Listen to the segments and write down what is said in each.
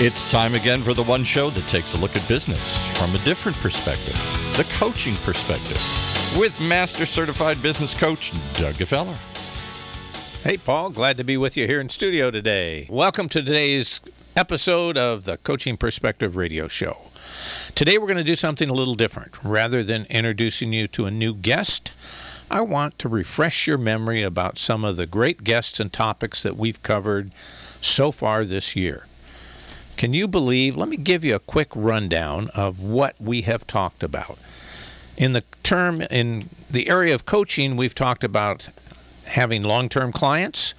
It's time again for the one show that takes a look at business from a different perspective, the coaching perspective, with Master Certified Business Coach Doug Gfeller. Hey, Paul, glad to be with you here in studio today. Welcome to today's episode of the Coaching Perspective Radio Show. Today, we're going to do something a little different. Rather than introducing you to a new guest, I want to refresh your memory about some of the great guests and topics that we've covered so far this year. Can you believe? Let me give you a quick rundown of what we have talked about. In the term, in the area of coaching, we've talked about having long term clients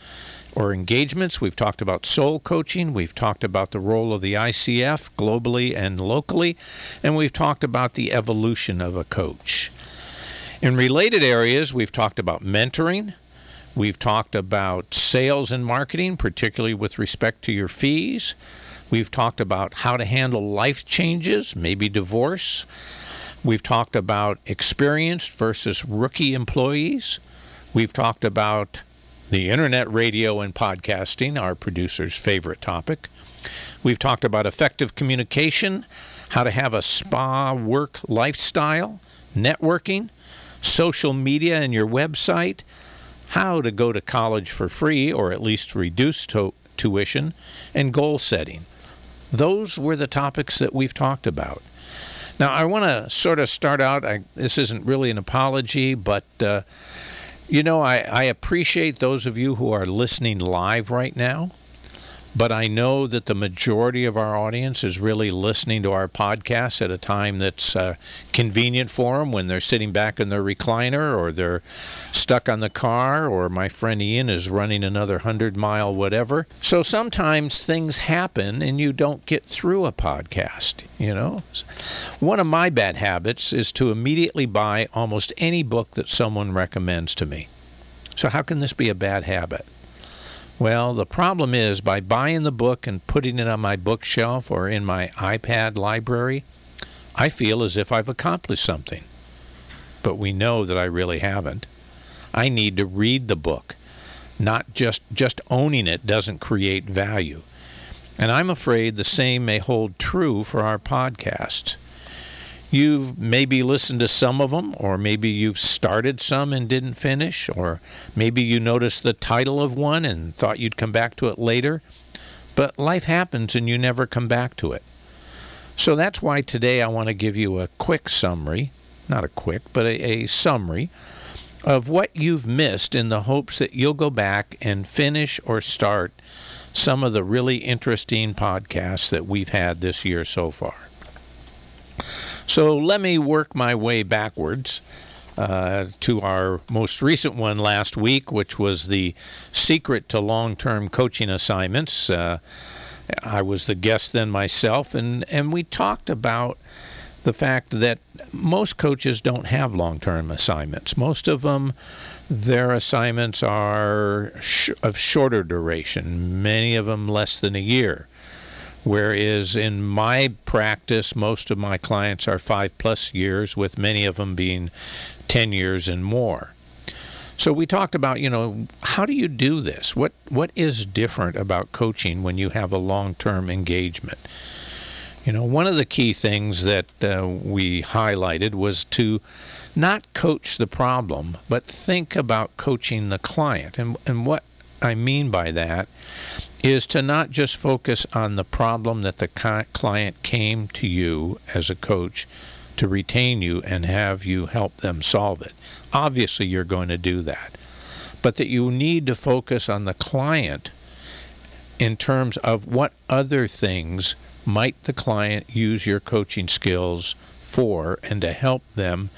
or engagements. We've talked about soul coaching. We've talked about the role of the ICF globally and locally. And we've talked about the evolution of a coach. In related areas, we've talked about mentoring. We've talked about sales and marketing, particularly with respect to your fees. We've talked about how to handle life changes, maybe divorce. We've talked about experienced versus rookie employees. We've talked about the internet radio and podcasting, our producer's favorite topic. We've talked about effective communication, how to have a spa work lifestyle, networking, social media and your website, how to go to college for free or at least reduce to- tuition, and goal setting. Those were the topics that we've talked about. Now, I want to sort of start out. I, this isn't really an apology, but uh, you know, I, I appreciate those of you who are listening live right now. But I know that the majority of our audience is really listening to our podcast at a time that's uh, convenient for them when they're sitting back in their recliner or they're stuck on the car or my friend Ian is running another 100 mile whatever. So sometimes things happen and you don't get through a podcast, you know. One of my bad habits is to immediately buy almost any book that someone recommends to me. So how can this be a bad habit? Well, the problem is by buying the book and putting it on my bookshelf or in my iPad library, I feel as if I've accomplished something. But we know that I really haven't. I need to read the book. Not just just owning it doesn't create value. And I'm afraid the same may hold true for our podcasts. You've maybe listened to some of them, or maybe you've started some and didn't finish, or maybe you noticed the title of one and thought you'd come back to it later. But life happens and you never come back to it. So that's why today I want to give you a quick summary, not a quick, but a, a summary of what you've missed in the hopes that you'll go back and finish or start some of the really interesting podcasts that we've had this year so far. So let me work my way backwards uh, to our most recent one last week, which was the secret to long term coaching assignments. Uh, I was the guest then myself, and, and we talked about the fact that most coaches don't have long term assignments. Most of them, their assignments are sh- of shorter duration, many of them less than a year. Whereas in my practice, most of my clients are five plus years, with many of them being 10 years and more. So we talked about, you know, how do you do this? What what is different about coaching when you have a long-term engagement? You know, one of the key things that uh, we highlighted was to not coach the problem, but think about coaching the client. And and what I mean by that is to not just focus on the problem that the client came to you as a coach to retain you and have you help them solve it. Obviously, you're going to do that. But that you need to focus on the client in terms of what other things might the client use your coaching skills for and to help them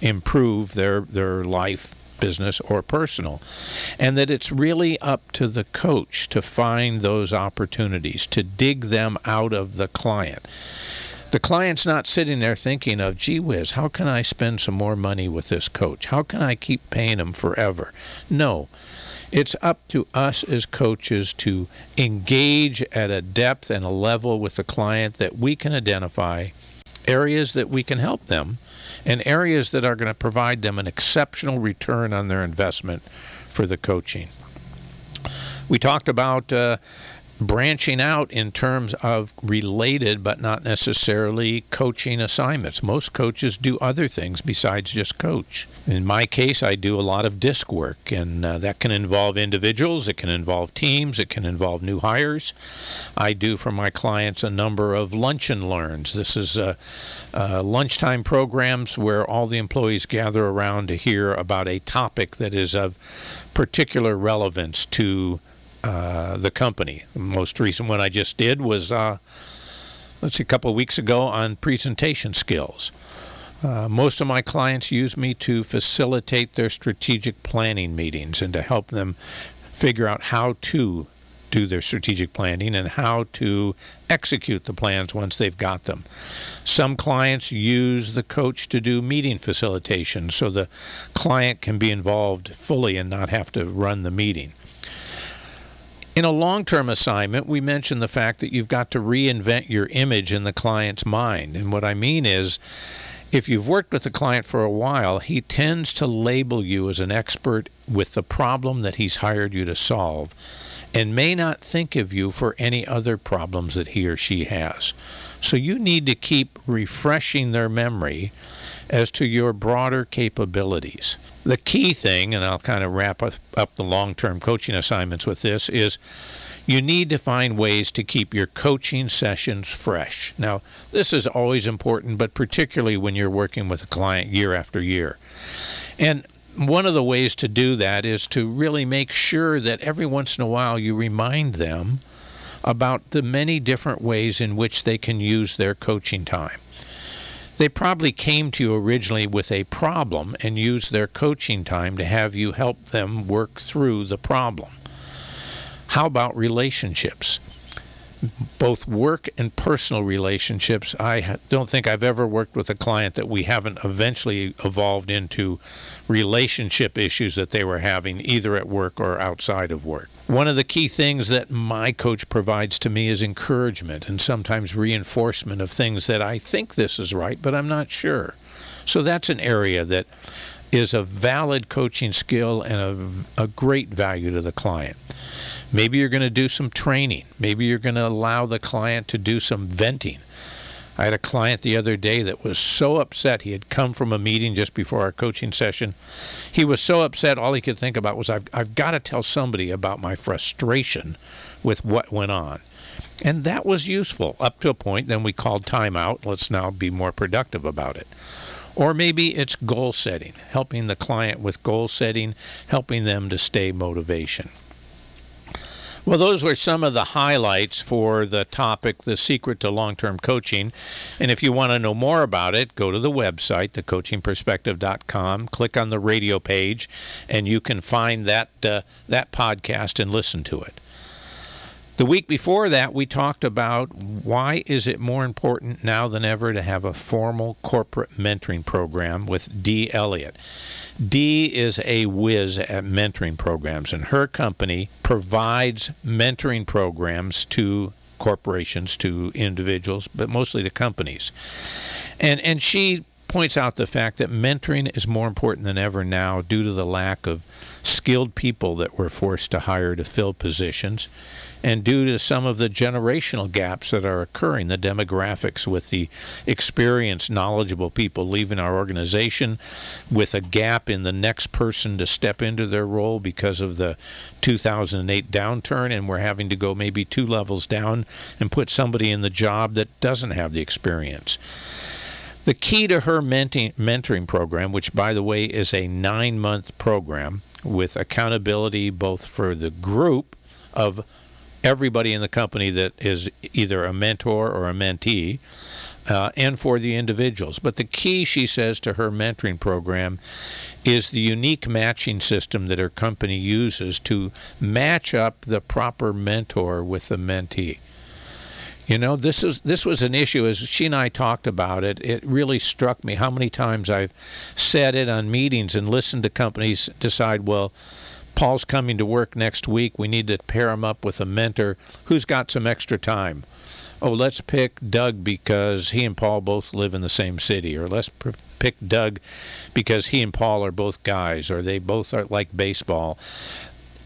improve their, their life business or personal. And that it's really up to the coach to find those opportunities, to dig them out of the client. The client's not sitting there thinking of, gee whiz, how can I spend some more money with this coach? How can I keep paying him forever? No. It's up to us as coaches to engage at a depth and a level with the client that we can identify areas that we can help them, and areas that are going to provide them an exceptional return on their investment for the coaching. We talked about uh, branching out in terms of related but not necessarily coaching assignments. Most coaches do other things besides just coach. In my case, I do a lot of disc work, and uh, that can involve individuals, it can involve teams, it can involve new hires. I do for my clients a number of lunch and learns. This is uh, uh, lunchtime programs where all the employees gather around to hear about a topic that is of particular relevance to uh, the company. The most recent one I just did was, uh, let's see, a couple of weeks ago on presentation skills. Uh, most of my clients use me to facilitate their strategic planning meetings and to help them figure out how to do their strategic planning and how to execute the plans once they've got them. Some clients use the coach to do meeting facilitation so the client can be involved fully and not have to run the meeting. In a long term assignment, we mentioned the fact that you've got to reinvent your image in the client's mind. And what I mean is, if you've worked with a client for a while, he tends to label you as an expert with the problem that he's hired you to solve and may not think of you for any other problems that he or she has. So you need to keep refreshing their memory as to your broader capabilities. The key thing, and I'll kind of wrap up the long term coaching assignments with this, is you need to find ways to keep your coaching sessions fresh. Now, this is always important, but particularly when you're working with a client year after year. And one of the ways to do that is to really make sure that every once in a while you remind them about the many different ways in which they can use their coaching time. They probably came to you originally with a problem and used their coaching time to have you help them work through the problem. How about relationships? Both work and personal relationships. I don't think I've ever worked with a client that we haven't eventually evolved into relationship issues that they were having, either at work or outside of work. One of the key things that my coach provides to me is encouragement and sometimes reinforcement of things that I think this is right, but I'm not sure. So that's an area that is a valid coaching skill and a, a great value to the client. Maybe you're going to do some training. Maybe you're going to allow the client to do some venting. I had a client the other day that was so upset. He had come from a meeting just before our coaching session. He was so upset, all he could think about was, I've, I've got to tell somebody about my frustration with what went on. And that was useful up to a point. Then we called time out. Let's now be more productive about it. Or maybe it's goal setting, helping the client with goal setting, helping them to stay motivation. Well, those were some of the highlights for the topic, The Secret to Long Term Coaching. And if you want to know more about it, go to the website, thecoachingperspective.com, click on the radio page, and you can find that, uh, that podcast and listen to it. The week before that, we talked about why is it more important now than ever to have a formal corporate mentoring program with Dee Elliott. Dee is a whiz at mentoring programs, and her company provides mentoring programs to corporations, to individuals, but mostly to companies. And and she points out the fact that mentoring is more important than ever now due to the lack of skilled people that we're forced to hire to fill positions and due to some of the generational gaps that are occurring, the demographics with the experienced, knowledgeable people leaving our organization, with a gap in the next person to step into their role because of the 2008 downturn, and we're having to go maybe two levels down and put somebody in the job that doesn't have the experience. The key to her mentoring program, which by the way is a nine month program with accountability both for the group of everybody in the company that is either a mentor or a mentee, uh, and for the individuals. But the key, she says, to her mentoring program is the unique matching system that her company uses to match up the proper mentor with the mentee. You know, this is this was an issue as she and I talked about it. It really struck me how many times I've said it on meetings and listened to companies decide, well, Paul's coming to work next week. We need to pair him up with a mentor who's got some extra time. Oh, let's pick Doug because he and Paul both live in the same city, or let's pick Doug because he and Paul are both guys, or they both are like baseball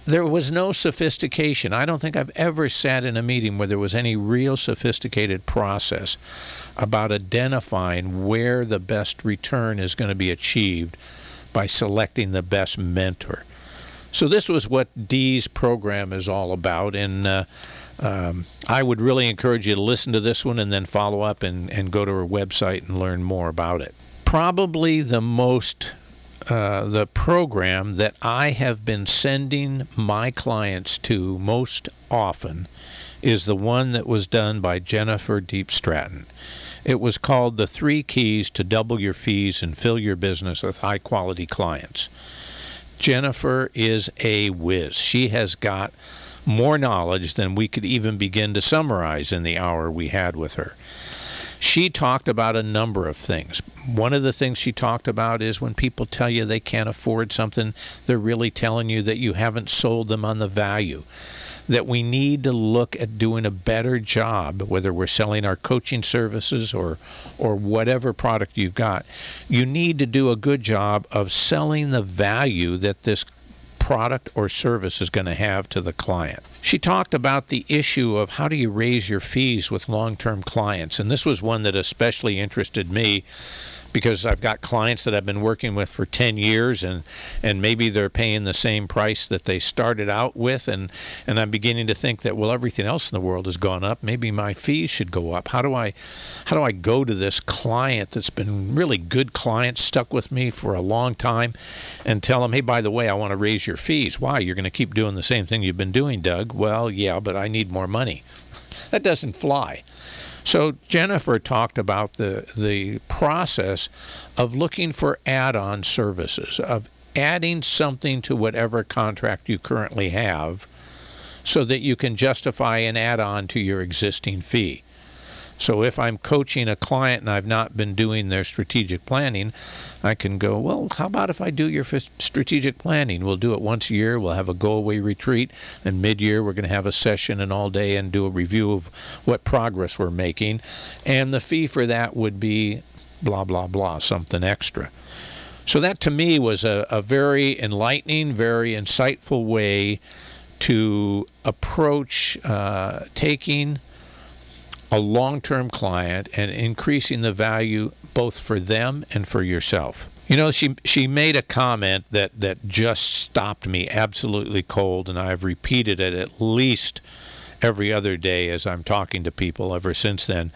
there was no sophistication. I don't think I've ever sat in a meeting where there was any real sophisticated process about identifying where the best return is going to be achieved by selecting the best mentor. So, this was what Dee's program is all about. And uh, um, I would really encourage you to listen to this one and then follow up and, and go to her website and learn more about it. Probably the most uh, the program that I have been sending my clients to most often is the one that was done by Jennifer Deep Stratton. It was called The Three Keys to Double Your Fees and Fill Your Business with High Quality Clients. Jennifer is a whiz. She has got more knowledge than we could even begin to summarize in the hour we had with her. She talked about a number of things. One of the things she talked about is when people tell you they can't afford something, they're really telling you that you haven't sold them on the value. That we need to look at doing a better job, whether we're selling our coaching services or, or whatever product you've got. You need to do a good job of selling the value that this product or service is going to have to the client. She talked about the issue of how do you raise your fees with long term clients, and this was one that especially interested me because I've got clients that I've been working with for 10 years and and maybe they're paying the same price that they started out with and and I'm beginning to think that well everything else in the world has gone up. Maybe my fees should go up. How do I how do I go to this client that's been really good client stuck with me for a long time and tell them hey by the way I want to raise your fees. Why? You're going to keep doing the same thing you've been doing Doug. Well yeah but I need more money. That doesn't fly so Jennifer talked about the the process of looking for add-on services, of adding something to whatever contract you currently have so that you can justify an add-on to your existing fee. So if I'm coaching a client and I've not been doing their strategic planning, I can go, well, how about if I do your strategic planning? We'll do it once a year. We'll have a go away retreat. And mid year, we're going to have a session and all day and do a review of what progress we're making. And the fee for that would be blah, blah, blah, something extra. So that to me was a, a very enlightening, very insightful way to approach uh, taking a long term client and increasing the value both for them and for yourself. You know, she she made a comment that, that just stopped me absolutely cold, and I've repeated it at least every other day as I'm talking to people ever since then.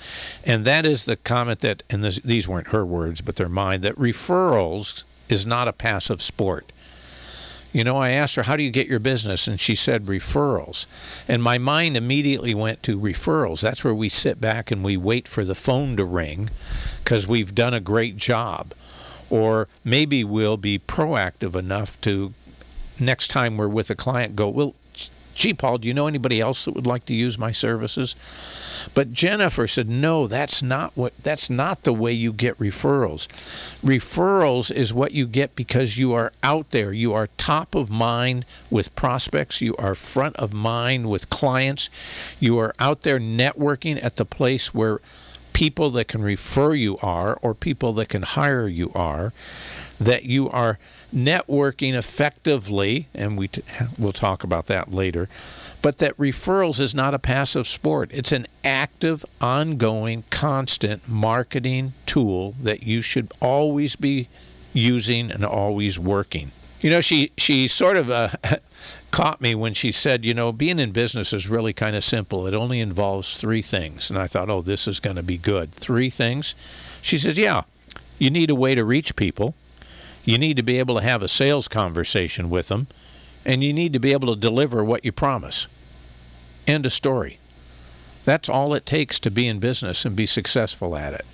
And that is the comment that, and this, these weren't her words, but they're mine, that referrals is not a passive sport. You know, I asked her, How do you get your business? And she said, Referrals. And my mind immediately went to referrals. That's where we sit back and we wait for the phone to ring because we've done a great job. Or maybe we'll be proactive enough to, next time we're with a client, go, Well, gee, Paul, do you know anybody else that would like to use my services? But Jennifer said, no, that's not what that's not the way you get referrals. Referrals is what you get because you are out there. You are top of mind with prospects. You are front of mind with clients. You are out there networking at the place where people that can refer you are or people that can hire you are that you are networking effectively, and we t- we'll talk about that later, but that referrals is not a passive sport. It's an active, ongoing, constant marketing tool that you should always be using and always working. You know, she she sort of uh, caught me when she said, you know, being in business is really kind of simple. It only involves three things. And I thought, oh, this is going to be good. Three things? She says, yeah, you need a way to reach people. You need to be able to have a sales conversation with them, and you need to be able to deliver what you promise. End of story. That's all it takes to be in business and be successful at it.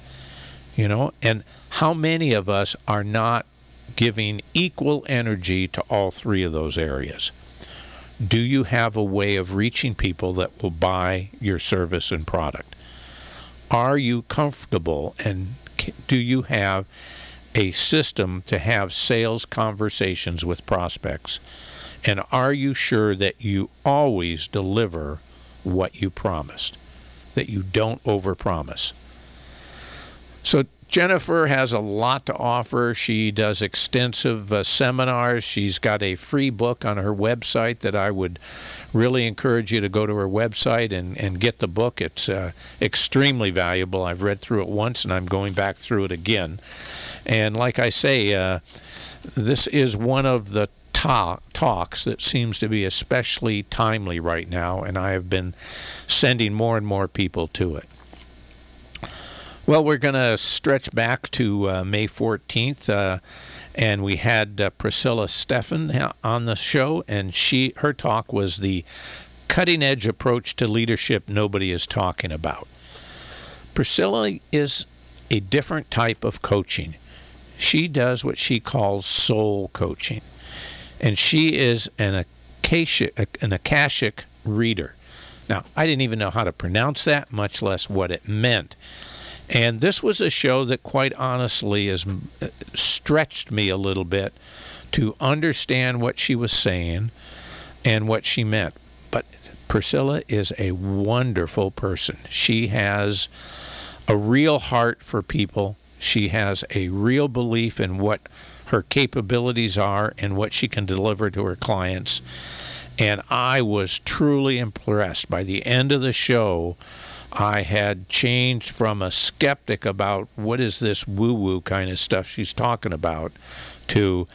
You know, and how many of us are not giving equal energy to all three of those areas? Do you have a way of reaching people that will buy your service and product? Are you comfortable and do you have a system to have sales conversations with prospects? And are you sure that you always deliver what you promised? That you don't overpromise? So Jennifer has a lot to offer. She does extensive uh, seminars. She's got a free book on her website that I would really encourage you to go to her website and, and get the book. It's uh, extremely valuable. I've read through it once and I'm going back through it again. And like I say, uh, this is one of the talk, talks that seems to be especially timely right now, and I have been sending more and more people to it. Well, we're going to stretch back to uh, May 14th, uh, and we had uh, Priscilla Steffen on the show, and she her talk was the cutting edge approach to leadership nobody is talking about. Priscilla is a different type of coaching. She does what she calls soul coaching, and she is an akashic, an akashic reader. Now, I didn't even know how to pronounce that, much less what it meant. And this was a show that, quite honestly, has uh, stretched me a little bit to understand what she was saying and what she meant. But Priscilla is a wonderful person. She has a real heart for people. She has a real belief in what her capabilities are and what she can deliver to her clients. And I was truly impressed. By the end of the show, I had changed from a skeptic about what is this woo woo kind of stuff she's talking about to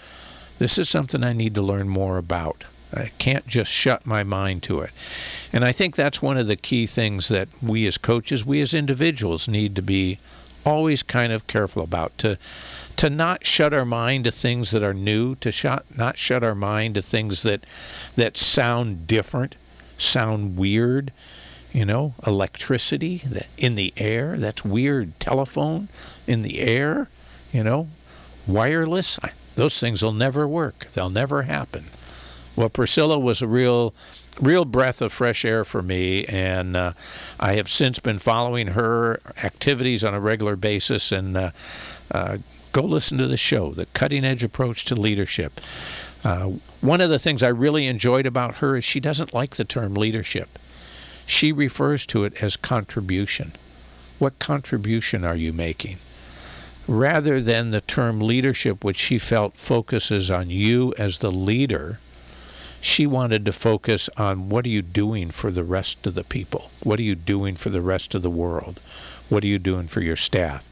this is something I need to learn more about. I can't just shut my mind to it. And I think that's one of the key things that we as coaches, we as individuals need to be always kind of careful about to to not shut our mind to things that are new, to shut, not shut our mind to things that that sound different, sound weird, you know, electricity in the air. That's weird. Telephone in the air, you know, wireless. Those things will never work. They'll never happen. Well, Priscilla was a real, real breath of fresh air for me, and uh, I have since been following her activities on a regular basis. And uh, uh, go listen to the show, The Cutting Edge Approach to Leadership. Uh, one of the things I really enjoyed about her is she doesn't like the term leadership. She refers to it as contribution. What contribution are you making? Rather than the term leadership, which she felt focuses on you as the leader, she wanted to focus on what are you doing for the rest of the people? What are you doing for the rest of the world? What are you doing for your staff?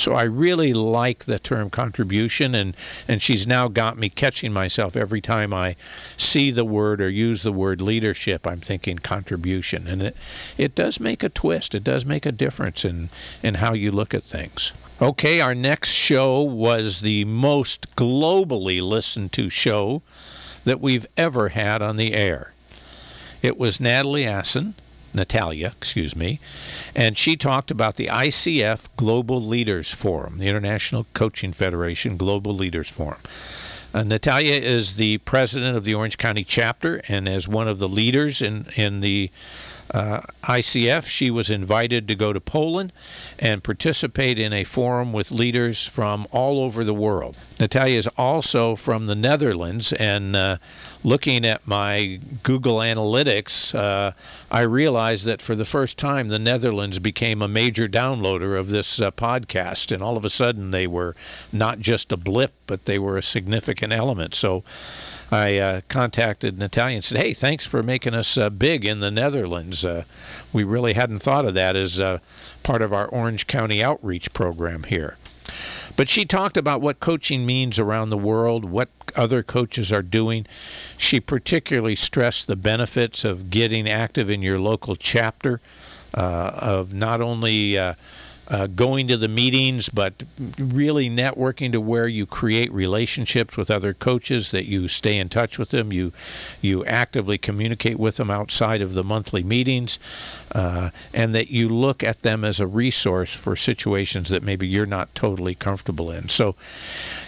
So I really like the term contribution, and, and she's now got me catching myself every time I see the word or use the word leadership. I'm thinking contribution, and it it does make a twist. It does make a difference in in how you look at things. Okay, our next show was the most globally listened to show that we've ever had on the air. It was Natalie Assen Natalia, excuse me, and she talked about the ICF Global Leaders Forum, the International Coaching Federation Global Leaders Forum. Uh, Natalia is the president of the Orange County chapter and as one of the leaders in, in the uh, ICF, she was invited to go to Poland and participate in a forum with leaders from all over the world. Natalia is also from the Netherlands, and uh, looking at my Google Analytics, uh, I realized that for the first time, the Netherlands became a major downloader of this uh, podcast, and all of a sudden, they were not just a blip, but they were a significant element. So I uh, contacted Natalia and said, "Hey, thanks for making us uh, big in the Netherlands. Uh, we really hadn't thought of that as uh, part of our Orange County outreach program here." But she talked about what coaching means around the world, what other coaches are doing. She particularly stressed the benefits of getting active in your local chapter, uh, of not only uh, uh, going to the meetings, but really networking to where you create relationships with other coaches, that you stay in touch with them, you you actively communicate with them outside of the monthly meetings, uh, and that you look at them as a resource for situations that maybe you're not totally comfortable in. So,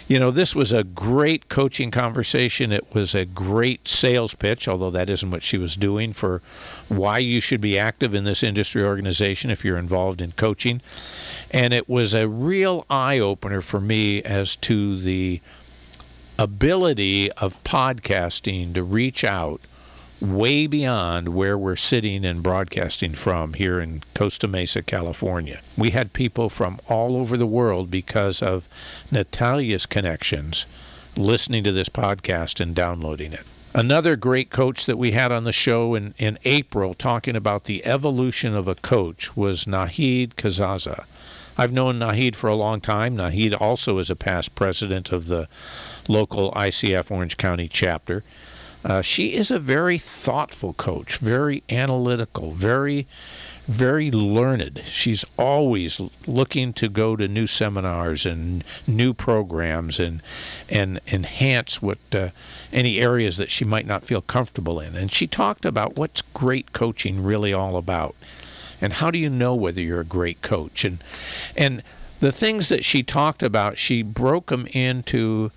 you know, this was a great coaching conversation. It was a great sales pitch, although that isn't what she was doing for why you should be active in this industry organization if you're involved in coaching. And it was a real eye opener for me as to the ability of podcasting to reach out way beyond where we're sitting and broadcasting from here in Costa Mesa, California. We had people from all over the world because of Natalia's connections listening to this podcast and downloading it. Another great coach that we had on the show in, in April talking about the evolution of a coach was Nahid Kazaza. I've known Nahid for a long time. Nahid also is a past president of the local ICF Orange County chapter. Uh, she is a very thoughtful coach, very analytical, very, very learned. She's always looking to go to new seminars and new programs and and enhance what uh, any areas that she might not feel comfortable in. And she talked about what's great coaching really all about, and how do you know whether you're a great coach and and the things that she talked about, she broke them into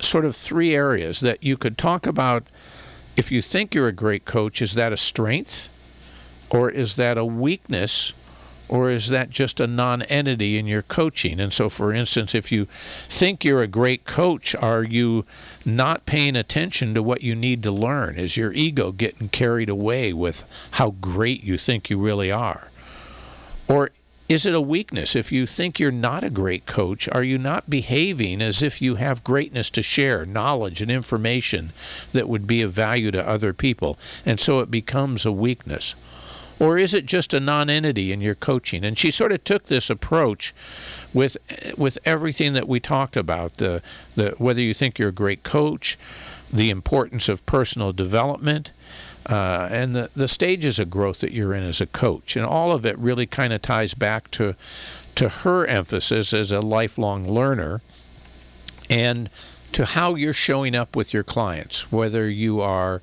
sort of three areas that you could talk about. If you think you're a great coach, is that a strength? Or is that a weakness? Or is that just a non entity in your coaching? And so, for instance, if you think you're a great coach, are you not paying attention to what you need to learn? Is your ego getting carried away with how great you think you really are? Or is it a weakness? If you think you're not a great coach, are you not behaving as if you have greatness to share, knowledge and information that would be of value to other people? And so it becomes a weakness. Or is it just a non-entity in your coaching? And she sort of took this approach with with everything that we talked about, the the whether you think you're a great coach, the importance of personal development, uh, and the, the stages of growth that you're in as a coach. And all of it really kind of ties back to, to her emphasis as a lifelong learner and to how you're showing up with your clients, whether you are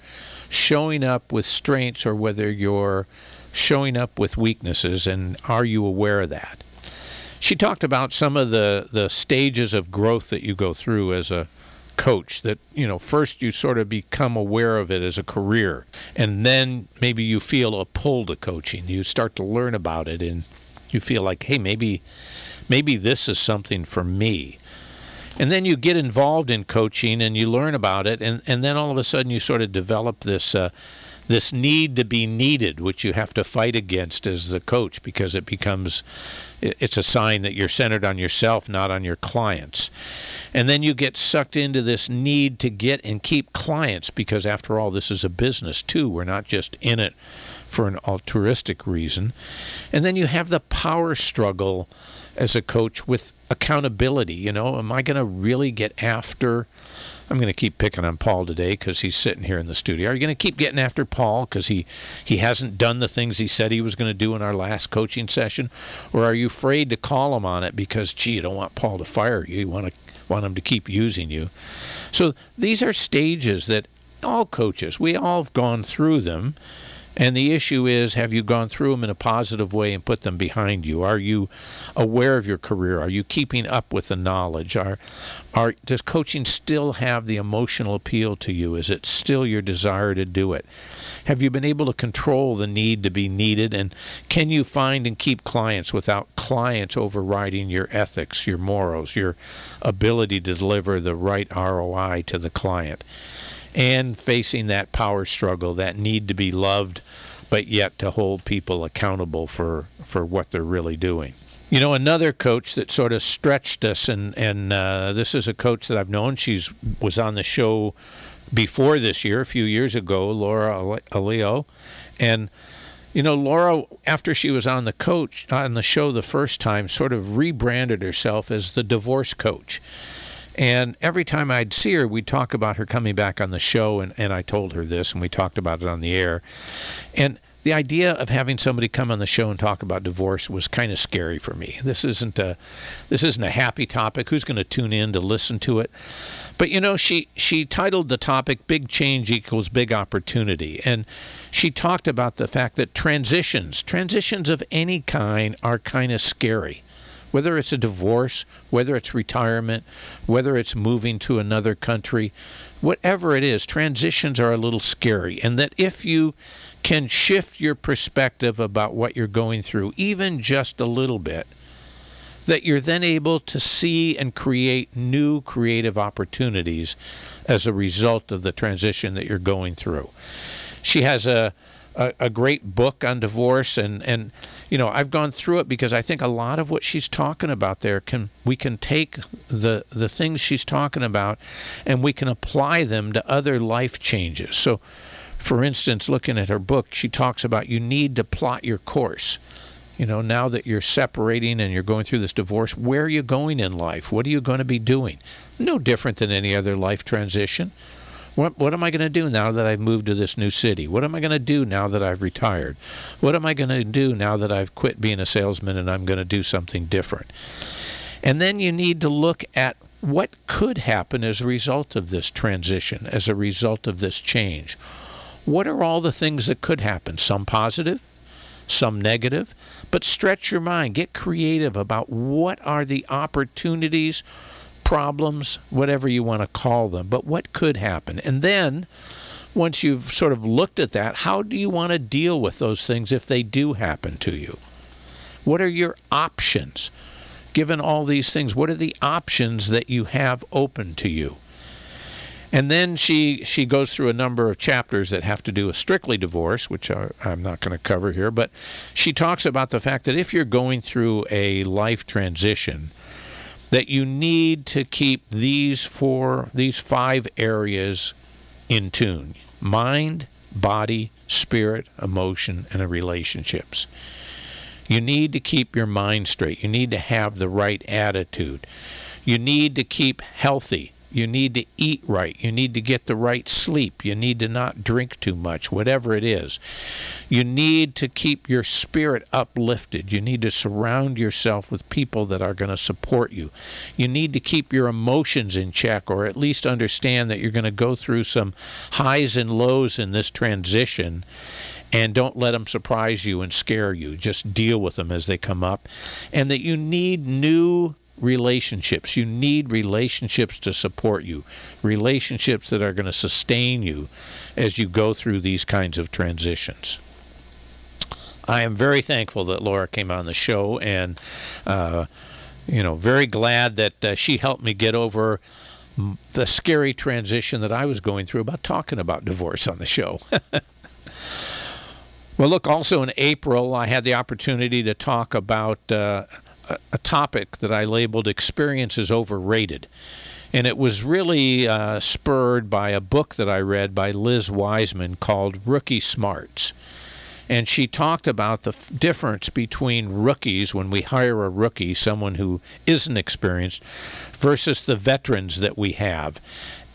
showing up with strengths or whether you're showing up with weaknesses, and are you aware of that? She talked about some of the, the stages of growth that you go through as a coach that you know first you sort of become aware of it as a career and then maybe you feel a pull to coaching. You start to learn about it and you feel like hey maybe maybe this is something for me. And then you get involved in coaching and you learn about it and, and then all of a sudden you sort of develop this uh, this need to be needed, which you have to fight against as the coach because it becomes it's a sign that you're centered on yourself, not on your clients. And then you get sucked into this need to get and keep clients because, after all, this is a business too. We're not just in it for an altruistic reason. And then you have the power struggle as a coach with accountability. You know, am I going to really get after? I'm going to keep picking on Paul today because he's sitting here in the studio. Are you going to keep getting after Paul because he, he hasn't done the things he said he was going to do in our last coaching session? Or are you afraid to call him on it because, gee, you don't want Paul to fire you? You want to want him to keep using you. So these are stages that all coaches, we all have gone through them. And the issue is have you gone through them in a positive way and put them behind you? Are you aware of your career? Are you keeping up with the knowledge? Are, are, does coaching still have the emotional appeal to you? Is it still your desire to do it? Have you been able to control the need to be needed? And can you find and keep clients without clients overriding your ethics, your morals, your ability to deliver the right ROI to the client? And facing that power struggle, that need to be loved, but yet to hold people accountable for, for what they're really doing. You know, another coach that sort of stretched us, and, and uh, this is a coach that I've known. She's was on the show before this year, a few years ago, Laura Aleo. And, you know, Laura, after she was on the coach on the show the first time, sort of rebranded herself as the divorce coach. And every time I'd see her, we'd talk about her coming back on the show, and, and I told her this, and we talked about it on the air. And the idea of having somebody come on the show and talk about divorce was kind of scary for me. This isn't a this isn't a happy topic. Who's going to tune in to listen to it? But you know, she she titled the topic "Big Change Equals Big Opportunity," and she talked about the fact that transitions, transitions of any kind, are kind of scary whether it's a divorce, whether it's retirement, whether it's moving to another country, whatever it is, transitions are a little scary. And that if you can shift your perspective about what you're going through, even just a little bit, that you're then able to see and create new creative opportunities as a result of the transition that you're going through. She has a a, a great book on divorce and and you know I've gone through it because I think a lot of what she's talking about there can we can take the the things she's talking about and we can apply them to other life changes. So for instance, looking at her book, she talks about you need to plot your course. You know, now that you're separating and you're going through this divorce, where are you going in life? What are you going to be doing? No different than any other life transition. What, what am I going to do now that I've moved to this new city? What am I going to do now that I've retired? What am I going to do now that I've quit being a salesman and I'm going to do something different? And then you need to look at what could happen as a result of this transition, as a result of this change. What are all the things that could happen? Some positive, some negative, but stretch your mind. Get creative about what are the opportunities problems, whatever you want to call them, but what could happen? And then, once you've sort of looked at that, how do you want to deal with those things if they do happen to you? What are your options? Given all these things, what are the options that you have open to you? And then she she goes through a number of chapters that have to do with strictly divorce, which I, am not going to cover here. But she talks about the fact that if you're going through a life transition, that you need to keep these four, these five areas in tune mind, body, spirit, emotion, and relationships. You need to keep your mind straight. You need to have the right attitude. You need to keep healthy. You need to eat right. You need to get the right sleep. You need to not drink too much, whatever it is. You need to keep your spirit uplifted. You need to surround yourself with people that are going to support you. You need to keep your emotions in check, or at least understand that you're going to go through some highs and lows in this transition and don't let them surprise you and scare you. Just deal with them as they come up. And that you need new relationships. You need relationships to support you, relationships that are going to sustain you as you go through these kinds of transitions. I am very thankful that Laura came on the show and, uh, you know, very glad that uh, she helped me get over the scary transition that I was going through about talking about divorce on the show. well, look, also in April, I had the opportunity to talk about. Uh, a topic that I labeled Experience is Overrated. And it was really uh, spurred by a book that I read by Liz Wiseman called Rookie Smarts. And she talked about the f- difference between rookies when we hire a rookie, someone who isn't experienced, versus the veterans that we have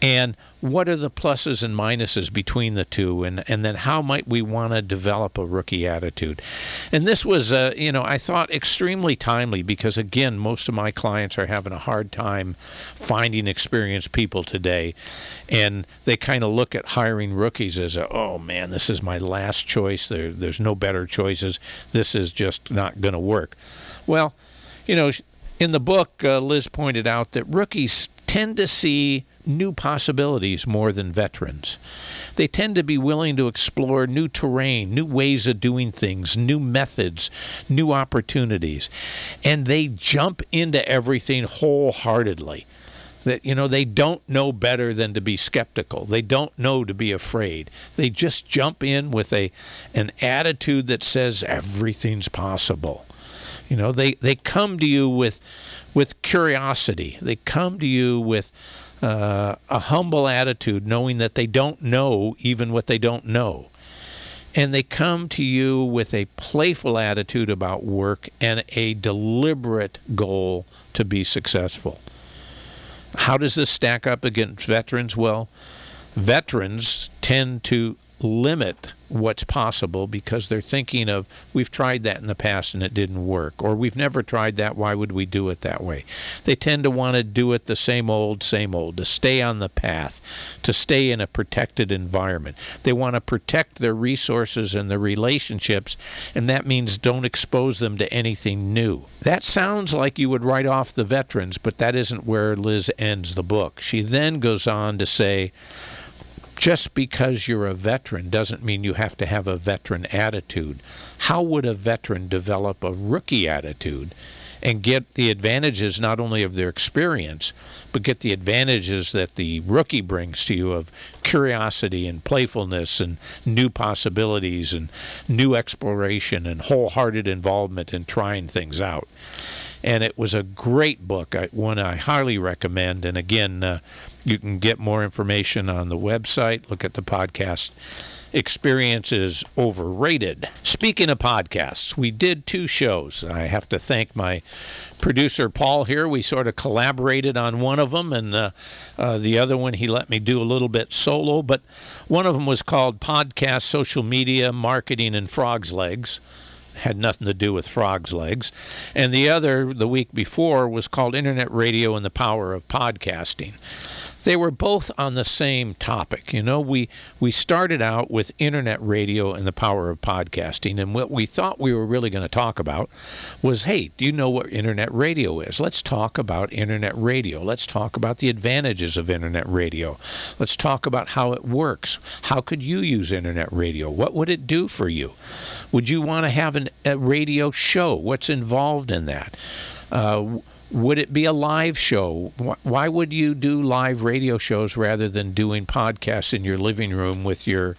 and what are the pluses and minuses between the two? And, and then how might we want to develop a rookie attitude? And this was uh, you know i thought extremely timely because again most of my clients are having a hard time finding experienced people today. And they kind of look at hiring rookies as a oh man this is my last choice. There, there's no better choices. This is just not going to work. Well you know in the book uh, liz pointed out that rookies tend to see new possibilities more than veterans. They tend to be willing to explore new terrain, new ways of doing things, new methods, new opportunities, and they jump into everything wholeheartedly. That you know they don't know better than to be skeptical. They don't know to be afraid. They just jump in with a an attitude that says everything's possible. You know, they, they come to you with with curiosity. They come to you with uh, a humble attitude, knowing that they don't know even what they don't know. And they come to you with a playful attitude about work and a deliberate goal to be successful. How does this stack up against veterans? Well, veterans tend to limit what's possible because they're thinking of we've tried that in the past and it didn't work or we've never tried that. Why would we do it that way? They tend to want to do it the same old same old to stay on the path to stay in a protected environment. They want to protect their resources and their relationships and that means don't expose them to anything new. That sounds like you would write off the veterans but that isn't where Liz ends the book. She then goes on to say just because you're a veteran doesn't mean you have to have a veteran attitude. How would a veteran develop a rookie attitude? and get the advantages not only of their experience, but get the advantages that the rookie brings to you of curiosity and playfulness and new possibilities and new exploration and wholehearted involvement in trying things out. And it was a great book, one I highly recommend. And again, uh, you can get more information on the website, look at the podcast experience is overrated. Speaking of podcasts, we did two shows. I have to thank my producer Paul here. We sort of collaborated on one of them, and uh, uh, the other one he let me do a little bit solo. But one of them was called Podcast Social Media Marketing and Frog's Legs had nothing to do with frog's legs. And the other, the week before, was called Internet Radio and the Power of Podcasting they were both on the same topic. You know, we we started out with internet radio and the power of podcasting, and what we thought we were really going to talk about was, hey, do you know what internet radio is? Let's talk about internet radio. Let's talk about the advantages of internet radio. Let's talk about how it works. How could you use internet radio? What would it do for you? Would you want to have an, a radio show? What's involved in that? Uh, would it be a live show? Why would you do live radio shows rather than doing podcasts in your living room with your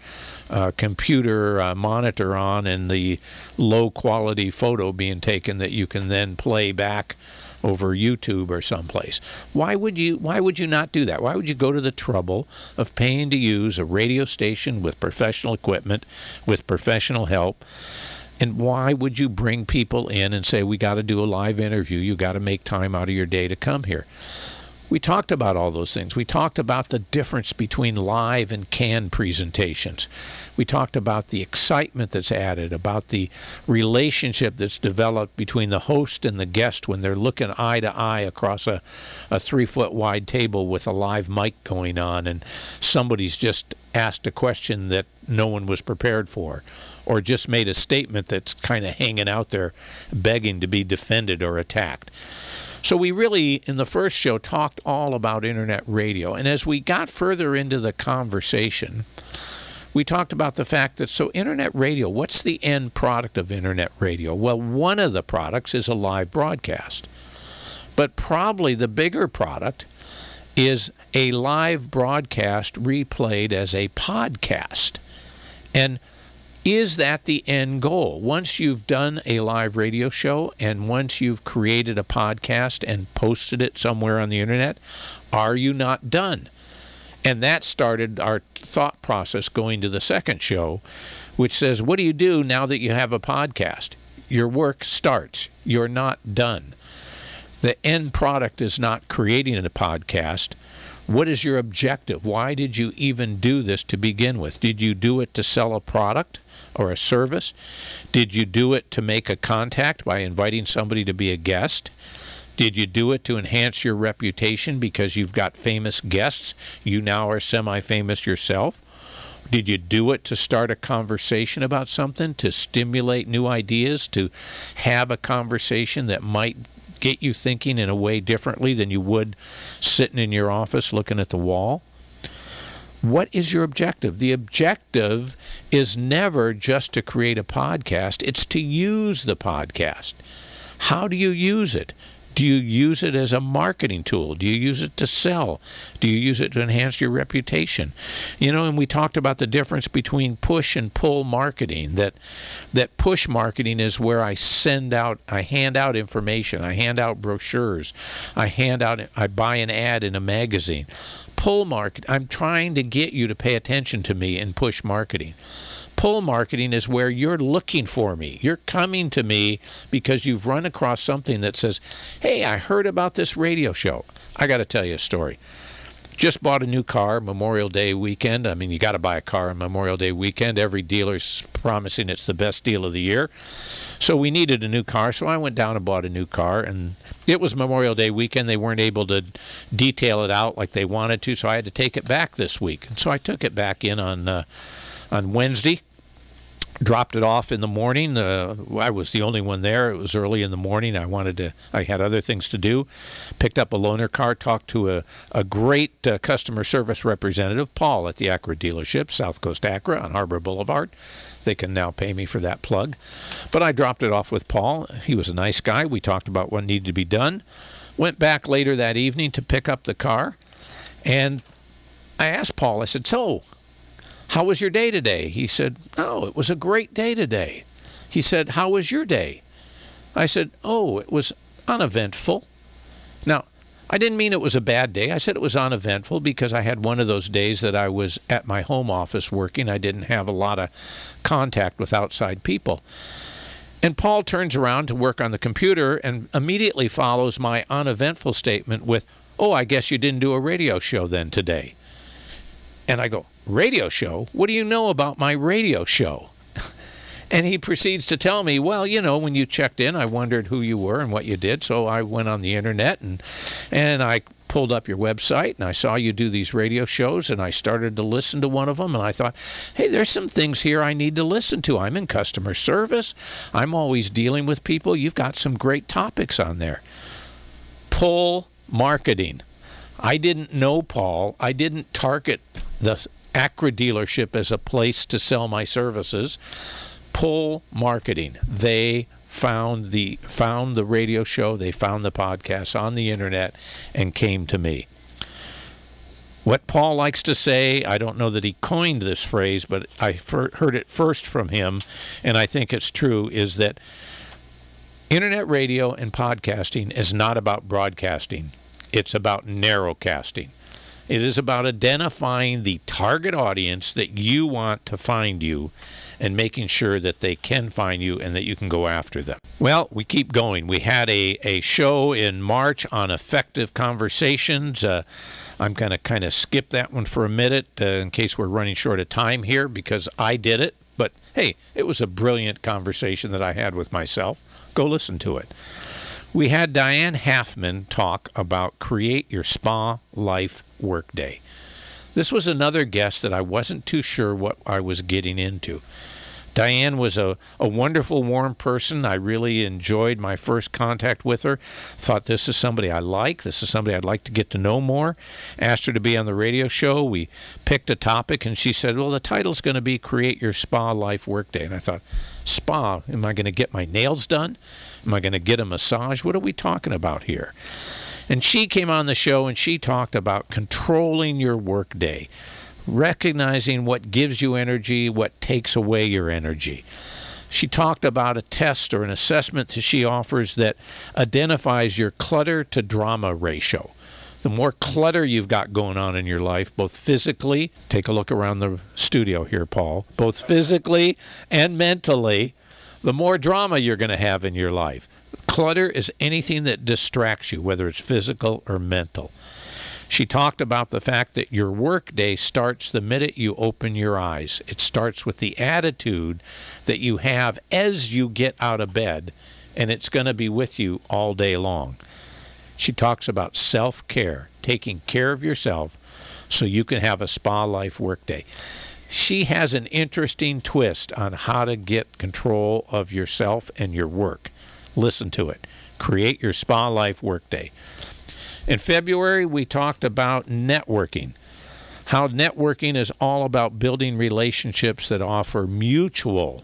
uh, computer uh, monitor on and the low quality photo being taken that you can then play back over YouTube or someplace? Why would you why would you not do that? Why would you go to the trouble of paying to use a radio station with professional equipment with professional help? And why would you bring people in and say, we got to do a live interview? You got to make time out of your day to come here. We talked about all those things. We talked about the difference between live and canned presentations. We talked about the excitement that's added, about the relationship that's developed between the host and the guest when they're looking eye to eye across a, a three foot wide table with a live mic going on, and somebody's just asked a question that no one was prepared for or just made a statement that's kind of hanging out there begging to be defended or attacked. So, we really, in the first show, talked all about internet radio. And as we got further into the conversation, we talked about the fact that so internet radio, what's the end product of internet radio? Well, one of the products is a live broadcast. But probably the bigger product is a live broadcast replayed as a podcast. And is that the end goal? Once you've done a live radio show and once you've created a podcast and posted it somewhere on the internet, are you not done? And that started our thought process going to the second show, which says, What do you do now that you have a podcast? Your work starts. You're not done. The end product is not creating a podcast. What is your objective? Why did you even do this to begin with? Did you do it to sell a product? Or a service? Did you do it to make a contact by inviting somebody to be a guest? Did you do it to enhance your reputation because you've got famous guests? You now are semi famous yourself? Did you do it to start a conversation about something, to stimulate new ideas, to have a conversation that might get you thinking in a way differently than you would sitting in your office looking at the wall? What is your objective? The objective is never just to create a podcast, it's to use the podcast. How do you use it? Do you use it as a marketing tool? Do you use it to sell? Do you use it to enhance your reputation? You know, and we talked about the difference between push and pull marketing. That that push marketing is where I send out, I hand out information, I hand out brochures, I hand out, I buy an ad in a magazine. Pull market, I'm trying to get you to pay attention to me in push marketing pull marketing is where you're looking for me. You're coming to me because you've run across something that says, Hey, I heard about this radio show. I got to tell you a story. Just bought a new car Memorial Day weekend. I mean, you got to buy a car on Memorial Day weekend. Every dealer's promising it's the best deal of the year. So we needed a new car. So I went down and bought a new car. And it was Memorial Day weekend. They weren't able to detail it out like they wanted to. So I had to take it back this week. And so I took it back in on, uh, on Wednesday dropped it off in the morning. Uh, I was the only one there. It was early in the morning. I wanted to. I had other things to do. Picked up a loaner car. Talked to a a great uh, customer service representative, Paul, at the Acura dealership, South Coast Acura on Harbor Boulevard. They can now pay me for that plug. But I dropped it off with Paul. He was a nice guy. We talked about what needed to be done. Went back later that evening to pick up the car, and I asked Paul. I said, "So, how was your day today? He said, Oh, it was a great day today. He said, How was your day? I said, Oh, it was uneventful. Now, I didn't mean it was a bad day. I said it was uneventful because I had one of those days that I was at my home office working. I didn't have a lot of contact with outside people. And Paul turns around to work on the computer and immediately follows my uneventful statement with, Oh, I guess you didn't do a radio show then today. And I go, Radio show? What do you know about my radio show? and he proceeds to tell me, Well, you know, when you checked in, I wondered who you were and what you did. So I went on the internet and, and I pulled up your website and I saw you do these radio shows and I started to listen to one of them and I thought, hey, there's some things here I need to listen to. I'm in customer service. I'm always dealing with people. You've got some great topics on there. Pull marketing. I didn't know Paul. I didn't target the Acura dealership as a place to sell my services. Pull marketing. They found the found the radio show, they found the podcast on the internet and came to me. What Paul likes to say, I don't know that he coined this phrase, but I heard it first from him, and I think it's true, is that internet radio and podcasting is not about broadcasting, it's about narrowcasting. It is about identifying the target audience that you want to find you and making sure that they can find you and that you can go after them. Well, we keep going. We had a, a show in March on effective conversations. Uh, I'm going to kind of skip that one for a minute uh, in case we're running short of time here because I did it. But hey, it was a brilliant conversation that I had with myself. Go listen to it we had Diane Halfman talk about create your spa life workday. This was another guest that I wasn't too sure what I was getting into. Diane was a, a wonderful, warm person. I really enjoyed my first contact with her. Thought this is somebody I like. This is somebody I'd like to get to know more. Asked her to be on the radio show. We picked a topic, and she said, Well, the title's going to be Create Your Spa Life Workday. And I thought, Spa? Am I going to get my nails done? Am I going to get a massage? What are we talking about here? And she came on the show and she talked about controlling your workday recognizing what gives you energy, what takes away your energy. She talked about a test or an assessment that she offers that identifies your clutter to drama ratio. The more clutter you've got going on in your life, both physically, take a look around the studio here, Paul, both physically and mentally, the more drama you're going to have in your life. Clutter is anything that distracts you, whether it's physical or mental. She talked about the fact that your workday starts the minute you open your eyes. It starts with the attitude that you have as you get out of bed, and it's going to be with you all day long. She talks about self care, taking care of yourself so you can have a spa life workday. She has an interesting twist on how to get control of yourself and your work. Listen to it. Create your spa life workday. In February, we talked about networking. How networking is all about building relationships that offer mutual,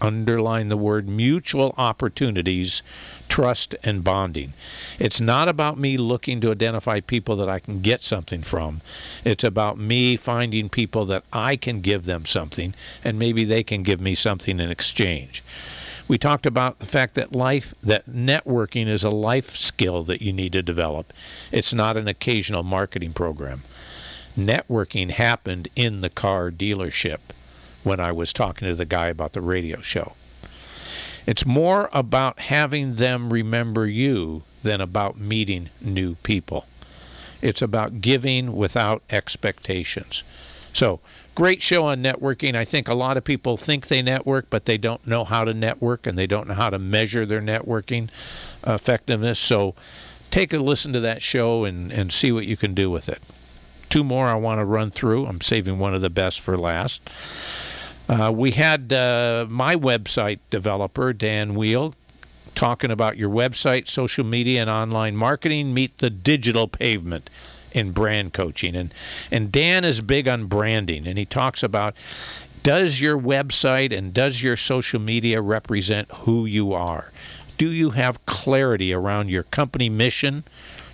underline the word mutual opportunities, trust, and bonding. It's not about me looking to identify people that I can get something from. It's about me finding people that I can give them something, and maybe they can give me something in exchange. We talked about the fact that life, that networking is a life skill that you need to develop. It's not an occasional marketing program. Networking happened in the car dealership when I was talking to the guy about the radio show. It's more about having them remember you than about meeting new people. It's about giving without expectations. So, great show on networking. I think a lot of people think they network, but they don't know how to network and they don't know how to measure their networking effectiveness. So, take a listen to that show and, and see what you can do with it. Two more I want to run through. I'm saving one of the best for last. Uh, we had uh, my website developer, Dan Wheel, talking about your website, social media, and online marketing meet the digital pavement in brand coaching. And, and Dan is big on branding, and he talks about does your website and does your social media represent who you are? Do you have clarity around your company mission,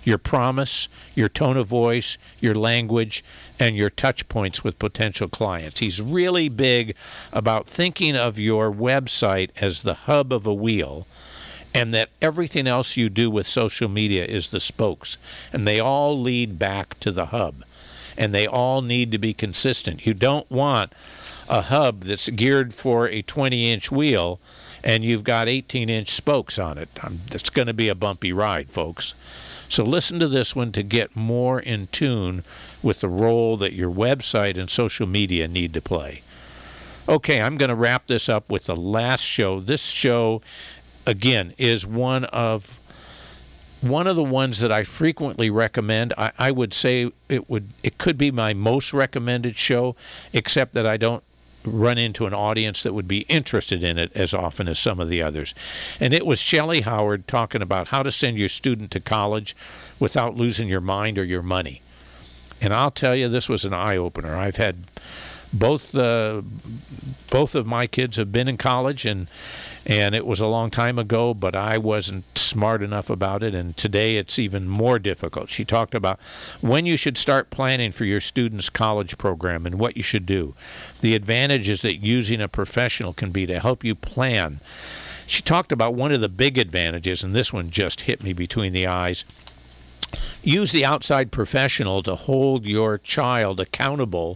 your promise, your tone of voice, your language, and your touch points with potential clients? He's really big about thinking of your website as the hub of a wheel and that everything else you do with social media is the spokes, and they all lead back to the hub, and they all need to be consistent. You don't want a hub that's geared for a 20 inch wheel and you've got 18 inch spokes on it. Um, it's going to be a bumpy ride, folks. So listen to this one to get more in tune with the role that your website and social media need to play. Okay, I'm going to wrap this up with the last show. This show again is one of one of the ones that I frequently recommend. I, I, would say it would it could be my most recommended show, except that I don't run into an audience that would be interested in it as often as some of the others. And it was Shelley Howard talking about how to send your student to college without losing your mind or your money. And I'll tell you, this was an eye opener. I've had both uh, both of my kids have been in college and and it was a long time ago but I wasn't smart enough about it and today it's even more difficult. She talked about when you should start planning for your students college program and what you should do. The advantages that using a professional can be to help you plan. She talked about one of the big advantages and this one just hit me between the eyes use the outside professional to hold your child accountable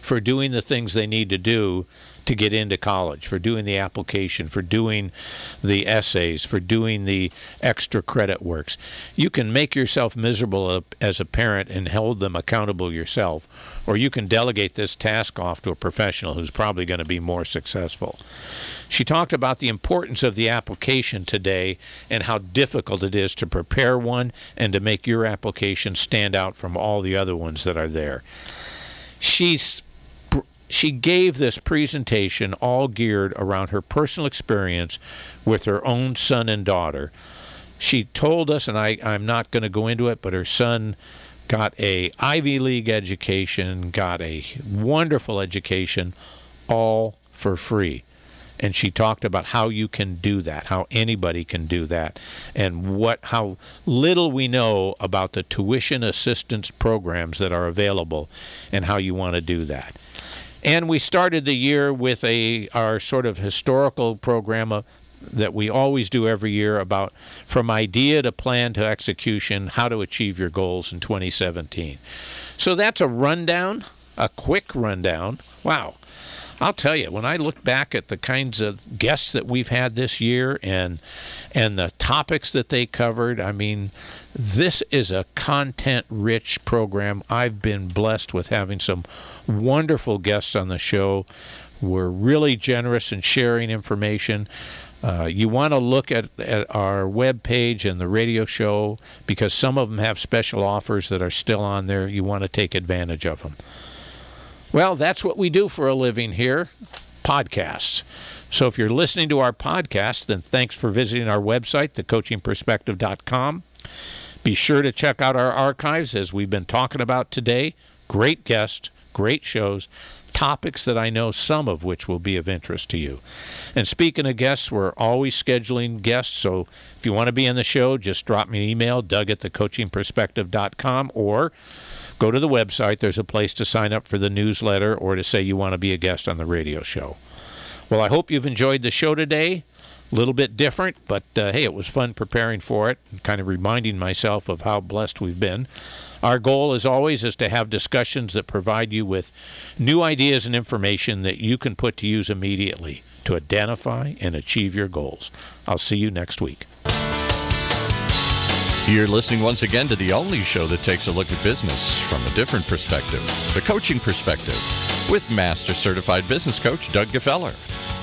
for doing the things they need to do to get into college, for doing the application, for doing the essays, for doing the extra credit works. You can make yourself miserable as a parent and hold them accountable yourself, or you can delegate this task off to a professional who's probably going to be more successful. She talked about the importance of the application today and how difficult it is to prepare one and to make your application stand out from all the other ones that are there. She's she gave this presentation all geared around her personal experience with her own son and daughter. She told us, and I, I'm not going to go into it, but her son got a Ivy League education, got a wonderful education, all for free. And she talked about how you can do that, how anybody can do that, and what how little we know about the tuition assistance programs that are available and how you want to do that. And we started the year with a our sort of historical program of, that we always do every year about from idea to plan to execution, how to achieve your goals in 2017. So that's a rundown, a quick rundown. Wow. I'll tell you, when I look back at the kinds of guests that we've had this year and and the topics that they covered, I mean, this is a content rich program. I've been blessed with having some wonderful guests on the show. We're really generous in sharing information. Uh, you want to look at, at our web page and the radio show because some of them have special offers that are still on there. You want to take advantage of them. Well, that's what we do for a living here podcasts. So if you're listening to our podcast, then thanks for visiting our website, thecoachingperspective.com. Be sure to check out our archives as we've been talking about today. Great guests, great shows, topics that I know some of which will be of interest to you. And speaking of guests, we're always scheduling guests. So if you want to be in the show, just drop me an email, doug at thecoachingperspective.com, or go to the website. There's a place to sign up for the newsletter or to say you want to be a guest on the radio show. Well, I hope you've enjoyed the show today. A little bit different, but uh, hey, it was fun preparing for it and kind of reminding myself of how blessed we've been. Our goal, as always, is to have discussions that provide you with new ideas and information that you can put to use immediately to identify and achieve your goals. I'll see you next week. You're listening once again to the only show that takes a look at business from a different perspective, the coaching perspective, with Master Certified Business Coach Doug Gfeller.